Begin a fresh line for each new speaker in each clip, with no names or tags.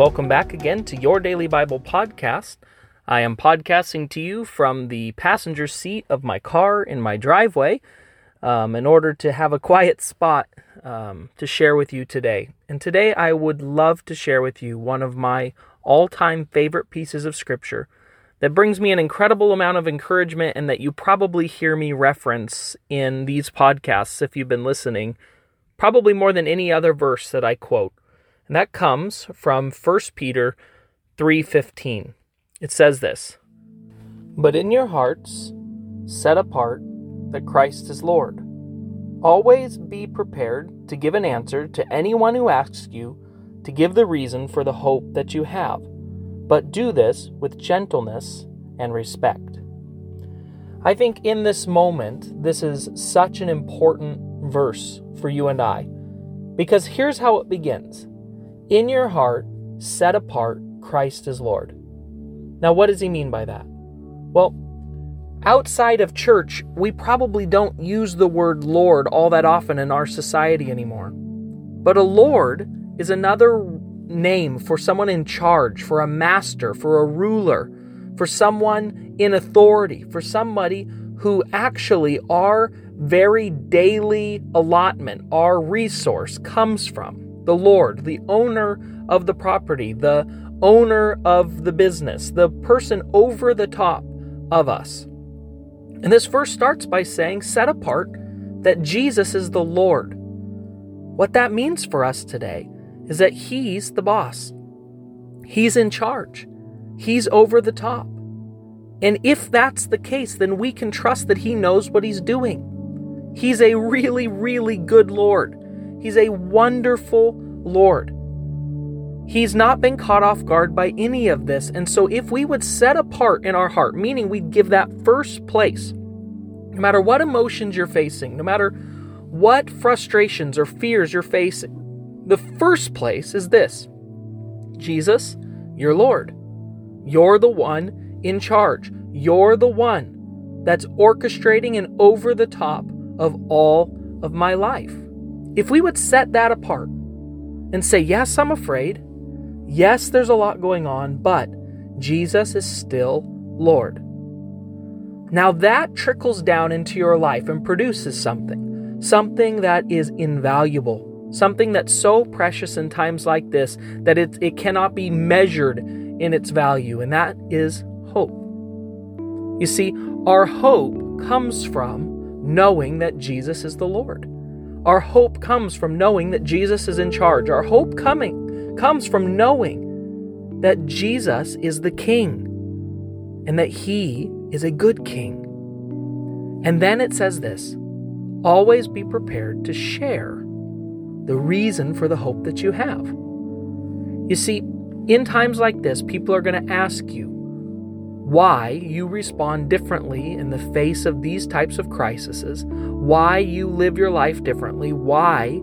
Welcome back again to Your Daily Bible Podcast. I am podcasting to you from the passenger seat of my car in my driveway um, in order to have a quiet spot um, to share with you today. And today I would love to share with you one of my all time favorite pieces of scripture that brings me an incredible amount of encouragement and that you probably hear me reference in these podcasts if you've been listening, probably more than any other verse that I quote. And that comes from 1 Peter 3:15. It says this: "But in your hearts set apart that Christ is Lord. Always be prepared to give an answer to anyone who asks you to give the reason for the hope that you have, but do this with gentleness and respect." I think in this moment, this is such an important verse for you and I. Because here's how it begins in your heart, set apart Christ as Lord. Now, what does he mean by that? Well, outside of church, we probably don't use the word Lord all that often in our society anymore. But a Lord is another name for someone in charge, for a master, for a ruler, for someone in authority, for somebody who actually our very daily allotment, our resource comes from the Lord, the owner of the property, the owner of the business, the person over the top of us. And this verse starts by saying, set apart that Jesus is the Lord. What that means for us today is that He's the boss, He's in charge, He's over the top. And if that's the case, then we can trust that He knows what He's doing. He's a really, really good Lord. He's a wonderful Lord. He's not been caught off guard by any of this. And so, if we would set apart in our heart, meaning we'd give that first place, no matter what emotions you're facing, no matter what frustrations or fears you're facing, the first place is this Jesus, you're Lord. You're the one in charge. You're the one that's orchestrating and over the top of all of my life. If we would set that apart and say, Yes, I'm afraid. Yes, there's a lot going on, but Jesus is still Lord. Now that trickles down into your life and produces something, something that is invaluable, something that's so precious in times like this that it, it cannot be measured in its value, and that is hope. You see, our hope comes from knowing that Jesus is the Lord. Our hope comes from knowing that Jesus is in charge. Our hope coming comes from knowing that Jesus is the king and that he is a good king. And then it says this always be prepared to share the reason for the hope that you have. You see, in times like this, people are going to ask you why you respond differently in the face of these types of crises, why you live your life differently, why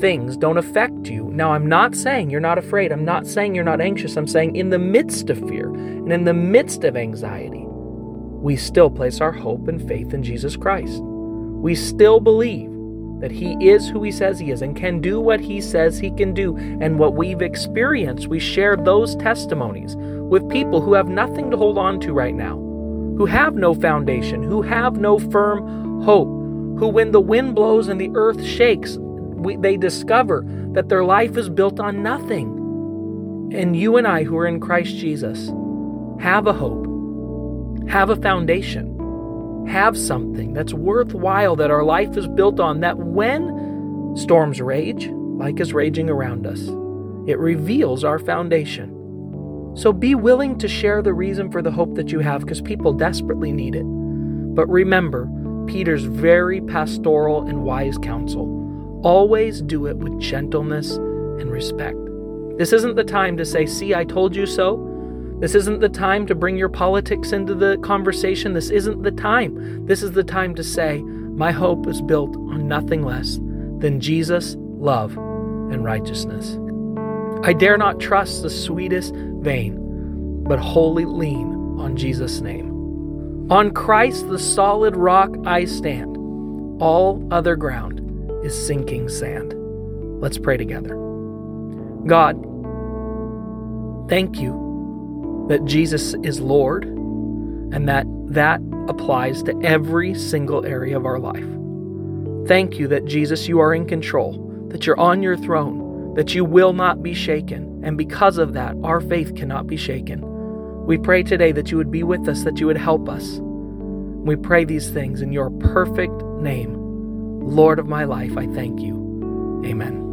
things don't affect you. Now, I'm not saying you're not afraid. I'm not saying you're not anxious. I'm saying in the midst of fear and in the midst of anxiety, we still place our hope and faith in Jesus Christ. We still believe that He is who He says He is and can do what He says He can do. And what we've experienced, we share those testimonies with people who have nothing to hold on to right now, who have no foundation, who have no firm hope, who, when the wind blows and the earth shakes, we, they discover that their life is built on nothing. And you and I, who are in Christ Jesus, have a hope, have a foundation, have something that's worthwhile that our life is built on, that when storms rage, like is raging around us, it reveals our foundation. So be willing to share the reason for the hope that you have because people desperately need it. But remember Peter's very pastoral and wise counsel always do it with gentleness and respect. This isn't the time to say, See, I told you so, This isn't the time to bring your politics into the conversation. This isn't the time. This is the time to say, My hope is built on nothing less than Jesus, love, and righteousness. I dare not trust the sweetest vein, but wholly lean on Jesus' name. On Christ, the solid rock, I stand. All other ground is sinking sand. Let's pray together. God, thank you that Jesus is Lord and that that applies to every single area of our life. Thank you that Jesus, you are in control, that you're on your throne, that you will not be shaken, and because of that, our faith cannot be shaken. We pray today that you would be with us, that you would help us. We pray these things in your perfect name. Lord of my life, I thank you. Amen.